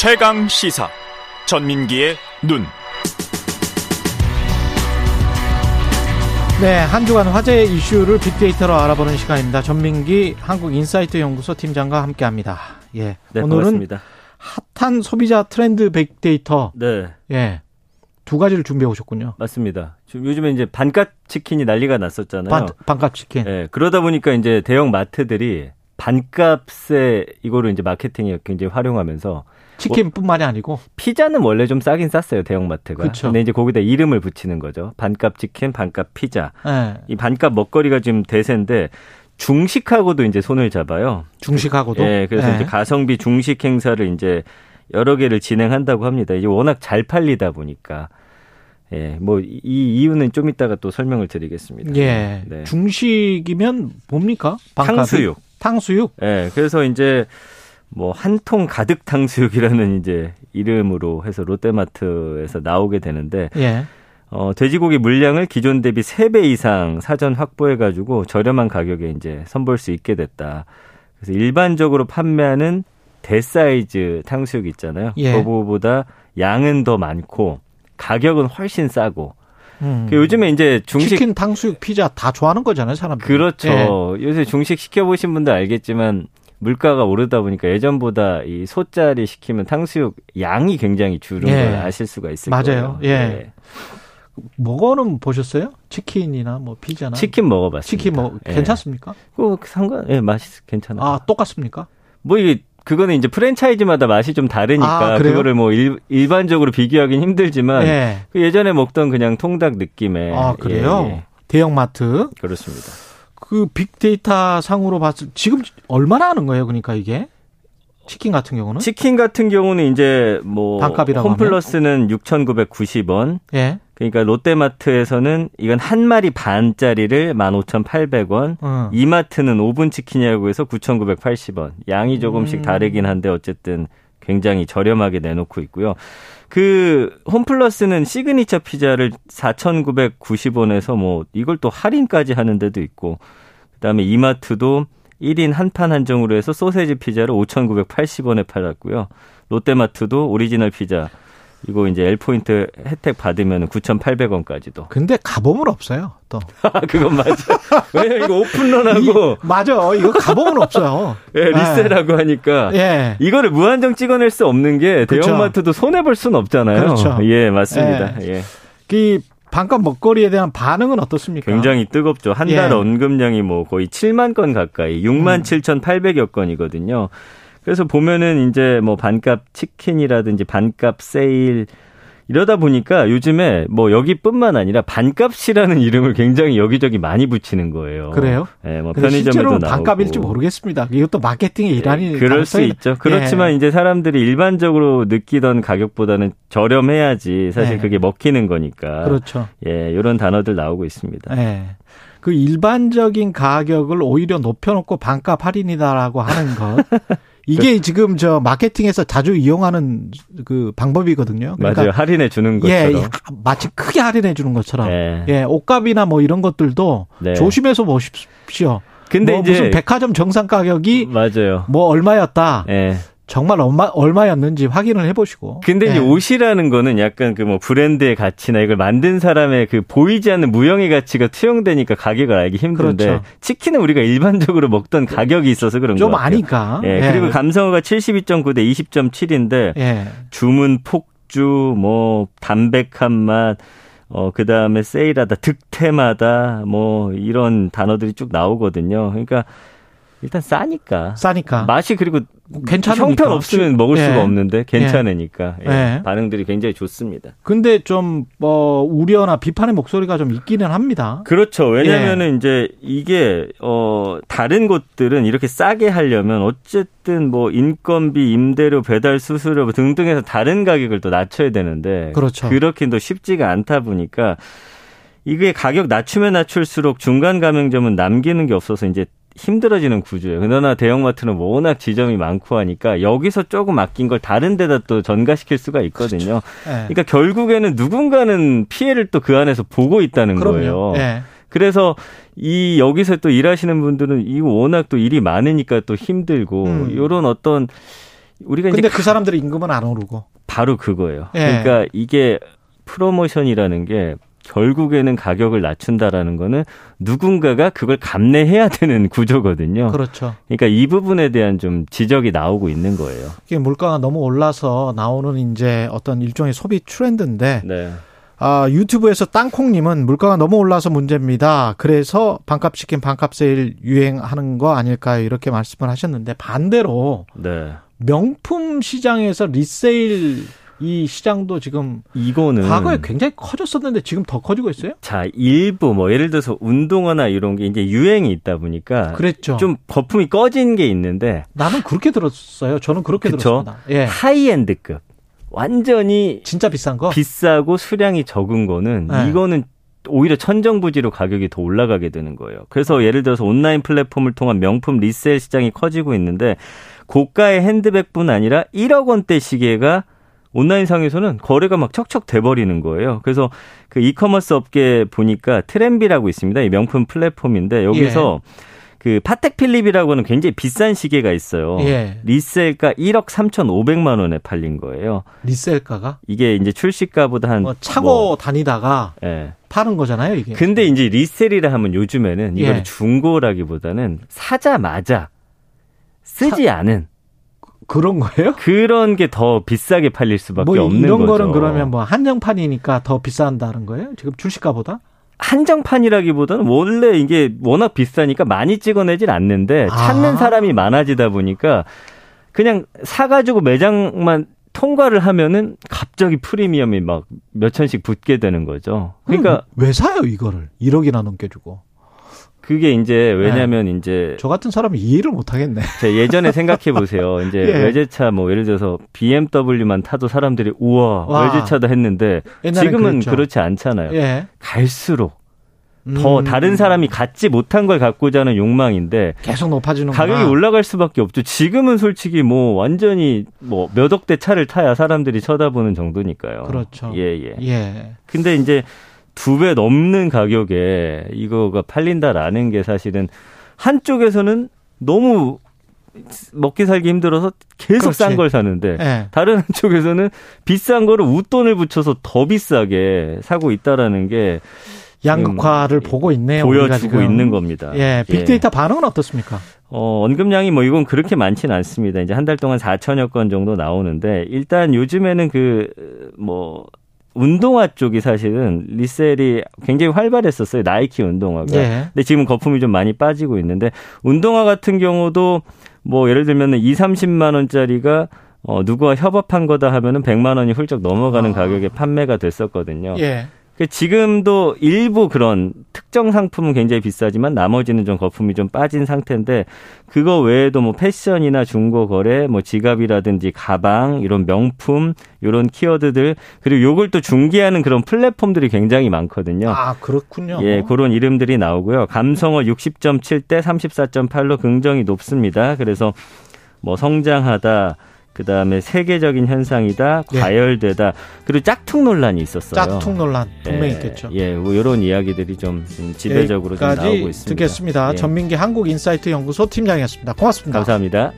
최강 시사 전민기의 눈. 네, 한 주간 화제 이슈를 빅데이터로 알아보는 시간입니다. 전민기 한국인사이트 연구소 팀장과 함께합니다. 예, 네, 오늘은 반갑습니다. 핫한 소비자 트렌드 빅데이터 네, 예, 두 가지를 준비해 오셨군요. 맞습니다. 지금 요즘에 이제 반값 치킨이 난리가 났었잖아요. 반, 반값 치킨. 네, 그러다 보니까 이제 대형 마트들이 반값에 이거를 이제 마케팅에 굉장히 활용하면서 치킨뿐만이 아니고 피자는 원래 좀 싸긴 쌌어요 대형 마트가. 그쵸. 근데 이제 거기다 이름을 붙이는 거죠. 반값 치킨, 반값 피자. 예, 이 반값 먹거리가 지금 대세인데 중식하고도 이제 손을 잡아요. 중식하고도. 예, 그래서 예. 이제 가성비 중식 행사를 이제 여러 개를 진행한다고 합니다. 이제 워낙 잘 팔리다 보니까. 예, 뭐, 이 이유는 좀 이따가 또 설명을 드리겠습니다. 예, 네. 중식이면 뭡니까? 반값이? 탕수육. 탕수육. 예, 그래서 이제 뭐, 한 통 가득 탕수육이라는 이제 이름으로 해서 롯데마트에서 나오게 되는데, 예, 어, 돼지고기 물량을 기존 대비 3배 이상 사전 확보해 가지고 저렴한 가격에 이제 선보일 수 있게 됐다. 그래서 일반적으로 판매하는 대사이즈 탕수육 있잖아요. 예. 그거보다 양은 더 많고 가격은 훨씬 싸고. 음. 그 요즘에 이제 중식 치킨, 탕수육, 피자 다 좋아하는 거잖아요, 사람들. 그렇죠. 예. 요새 중식 시켜 보신 분들 알겠지만 물가가 오르다 보니까 예전보다 이 소짜리 시키면 탕수육 양이 굉장히 줄은 예. 걸 아실 수가 있을 맞아요. 거예요. 예. 먹어는 보셨어요? 치킨이나 뭐 피자나. 치킨 먹어봤습니다. 치킨 뭐 예. 괜찮습니까? 그 상관, 예, 맛이 괜찮아. 아 똑같습니까? 뭐 이게 그거는 이제 프랜차이즈마다 맛이 좀 다르니까 아? 그거를 뭐 일, 일반적으로 비교하기는 힘들지만 예. 그 예전에 먹던 그냥 통닭 느낌의 아 그래요? 예, 예. 대형마트 그렇습니다. 그 빅데이터 상으로 봤을 지금 얼마나 하는 거예요? 그러니까 이게 치킨 같은 경우는 치킨 같은 경우는 이제 뭐 홈플러스는 6,990원. 예. 그러니까 롯데마트에서는 이건 한 마리 반짜리를 15,800원. 어. 이마트는 5분 치킨이라고 해서 9,980원. 양이 조금씩 음. 다르긴 한데 어쨌든 굉장히 저렴하게 내놓고 있고요. 그 홈플러스는 시그니처 피자를 4,990원에서 뭐 이걸 또 할인까지 하는 데도 있고 그다음에 이마트도 1인 한 판 한정으로 해서 소세지 피자를 5,980원에 팔았고요. 롯데마트도 오리지널 피자 이거 이제 L포인트 혜택 받으면 9,800원까지도. 근데 가보면 없어요. 또 아, 그건 맞아. 왜냐면 이거 오픈런하고 이- 맞아. 이거 가보면 없어요. 예, 리세라고 하니까 예. 이거를 무한정 찍어낼 수 없는 게. 대형마트도 손해 볼 수는 없잖아요. 그렇죠. 예, 맞습니다. 예. 그 반값 먹거리에 대한 반응은 어떻습니까? 굉장히 뜨겁죠. 한달 예. 언급량이 뭐 거의 7만 건 가까이, 6만 음. 7,800여 건이거든요. 그래서 보면은 이제 뭐 반값 치킨이라든지 반값 세일 이러다 보니까 요즘에 뭐 여기뿐만 아니라 반값이라는 이름을 굉장히 여기저기 많이 붙이는 거예요. 그래요? 예, 뭐 근데 편의점에도 실제로 나오고. 반값일지 모르겠습니다. 이것도 마케팅의 일환이 예, 그럴 수 있죠. 그렇지만 예. 이제 사람들이 일반적으로 느끼던 가격보다는 저렴해야지 사실 네. 그게 먹히는 거니까. 그렇죠. 예, 이런 단어들 나오고 있습니다. 예. 그 일반적인 가격을 오히려 높여놓고 반값 할인이다라고 하는 것. 이게 지금 저 마케팅에서 자주 이용하는 그 방법이거든요. 그러니까 맞아요. 할인해 주는 예, 것처럼. 마치 크게 할인해 주는 것처럼. 예. 예, 옷값이나 뭐 이런 것들도 네. 조심해서 보십시오. 근데 뭐 이제 무슨 백화점 정상 가격이 맞아요. 뭐 얼마였다. 예. 정말 얼마 얼마였는지 확인을 해보시고. 근데 이제 예. 옷이라는 거는 약간 그 뭐 브랜드의 가치나 이걸 만든 사람의 그 보이지 않는 무형의 가치가 투영되니까 가격을 알기 힘든데 그렇죠. 치킨은 우리가 일반적으로 먹던 가격이 있어서 그런 좀거 같아요. 아니까. 예, 그리고 감성어가 72.9 대 20.7인데 예. 주문 폭주, 뭐 담백한 맛, 어 그 다음에 세일하다, 득템하다, 뭐 이런 단어들이 쭉 나오거든요. 그러니까 일단 싸니까. 싸니까. 맛이 그리고 괜찮으니까. 형편 없으면 먹을 예. 수가 없는데 괜찮으니까 예. 예. 반응들이 굉장히 좋습니다. 근데 좀 뭐 우려나 비판의 목소리가 좀 있기는 합니다. 그렇죠. 예. 왜냐면은 이제 이게 어 다른 곳들은 이렇게 싸게 하려면 어쨌든 뭐 인건비, 임대료, 배달 수수료 뭐 등등해서 다른 가격을 또 낮춰야 되는데 그렇죠. 그렇긴 또 쉽지가 않다 보니까 이게 가격 낮추면 낮출수록 중간 가맹점은 남기는 게 없어서 이제 힘들어지는 구조예요. 그러나 대형마트는 워낙 지점이 많고 하니까 여기서 조금 아낀 걸 다른 데다 또 전가시킬 수가 있거든요. 예. 그러니까 결국에는 누군가는 피해를 또 그 안에서 보고 있다는 거예요. 그럼요. 예. 그래서 이 여기서 또 일하시는 분들은 이거 워낙 또 일이 많으니까 또 힘들고 음. 이런 어떤 우리가 근데 이제 그 사람들의 임금은 안 오르고. 바로 그거예요. 예. 그러니까 이게 프로모션이라는 게 결국에는 가격을 낮춘다라는 거는 누군가가 그걸 감내해야 되는 구조거든요. 그렇죠. 그러니까 이 부분에 대한 좀 지적이 나오고 있는 거예요. 이게 물가가 너무 올라서 나오는 이제 어떤 일종의 소비 트렌드인데 네. 아, 유튜브에서 땅콩님은 물가가 너무 올라서 문제입니다. 그래서 반값 치킨 반값 세일 유행하는 거 아닐까요? 이렇게 말씀을 하셨는데 반대로 네. 명품 시장에서 리세일 이 시장도 지금 이거는 과거에 굉장히 커졌었는데 지금 더 커지고 있어요? 자, 일부 뭐 예를 들어서 운동화나 이런 게 이제 유행이 있다 보니까 그랬죠. 좀 거품이 꺼진 게 있는데 나는 그렇게 들었어요. 저는 그렇게 그쵸? 들었습니다. 예. 하이엔드급 완전히 진짜 비싼 거? 비싸고 수량이 적은 거는 네. 이거는 오히려 천정부지로 가격이 더 올라가게 되는 거예요. 그래서 예를 들어서 온라인 플랫폼을 통한 명품 리셀 시장이 커지고 있는데 고가의 핸드백뿐 아니라 1억 원대 시계가 온라인상에서는 거래가 막 척척 돼버리는 거예요. 그래서 그 이커머스 업계 보니까 트렌비라고 있습니다. 이 명품 플랫폼인데 여기서 그 파텍 필립이라고 하는 굉장히 비싼 시계가 있어요. 예. 리셀가 1억 3,500만 원에 팔린 거예요. 리셀가가? 이게 이제 출시가보다 한뭐 차고 뭐, 다니다가 예. 파는 거잖아요, 이게. 근데 이제 리셀이라 하면 요즘에는 이걸 예. 중고라기보다는 사자마자 쓰지 않은 그런 거예요? 그런 게 더 비싸게 팔릴 수밖에 뭐 없는 이런 거죠. 거는 그러면 뭐 한정판이니까 더 비싼다는 거예요? 지금 출시가보다? 한정판이라기보다는 원래 이게 워낙 비싸니까 많이 찍어내질 않는데 찾는 아. 사람이 많아지다 보니까 그냥 사가지고 매장만 통과를 하면은 갑자기 프리미엄이 막 몇 천씩 붙게 되는 거죠. 그러니까 음, 왜 사요 이거를 1억이나 넘게 주고? 그게 이제 왜냐면 이제 저 같은 사람은 이해를 못 하겠네. 제 예전에 생각해 보세요. 이제 예. 외제차 뭐 예를 들어서 BMW만 타도 사람들이 우와 와. 외제차도 했는데 지금은 그랬죠. 그렇지 않잖아요. 예. 갈수록 더 음, 다른 사람이 갖지 못한 걸 갖고자 하는 욕망인데 계속 높아지는 가격이 올라갈 수밖에 없죠. 지금은 솔직히 뭐 완전히 뭐 몇 억 대 차를 타야 사람들이 쳐다보는 정도니까요. 그렇죠. 예, 예. 예. 근데 이제 두 배 넘는 가격에 이거가 팔린다라는 게 사실은 한쪽에서는 너무 먹기 살기 힘들어서 계속. 싼 걸 사는데 예. 다른 한쪽에서는 비싼 거를 웃돈을 붙여서 더 비싸게 사고 있다라는 게 양극화를 지금 보고 있네요. 보여주고. 있는 겁니다. 예. 빅데이터 반응은 어떻습니까? 어, 언급량이 뭐 이건 그렇게 많지는 않습니다. 이제 한 달 동안 4천여 건 정도 나오는데 일단 요즘에는 그 뭐 운동화 쪽이 사실은 리셀이 굉장히 활발했었어요. 나이키 운동화가. 예. 근데 지금 거품이 좀 많이 빠지고 있는데 운동화 같은 경우도 뭐 예를 들면 은 2, 30만 원짜리가 어 누구와 협업한 거다 하면은 100만 원이 훌쩍 넘어가는 아. 가격에 판매가 됐었거든요. 예. 그 지금도 일부 그런 특정 상품은 굉장히 비싸지만 나머지는 좀 거품이 좀 빠진 상태인데 그거 외에도 뭐 패션이나 중고 거래, 뭐 지갑이라든지 가방 이런 명품 이런 키워드들 그리고 요걸 또 중개하는 그런 플랫폼들이 굉장히 많거든요. 아, 그렇군요. 예, 그런 이름들이 나오고요. 감성어 60.7 대 34.8로 긍정이 높습니다. 그래서 뭐 성장하다, 그 다음에 세계적인 현상이다, 예. 과열되다, 그리고 짝퉁 논란이 있었어요. 짝퉁 논란 분명히 예, 있겠죠. 예, 뭐 이런 이야기들이 좀 지배적으로 좀 나오고 있습니다. 듣겠습니다. 예. 전민기 한국인사이트 연구소 팀장이었습니다. 고맙습니다. 감사합니다.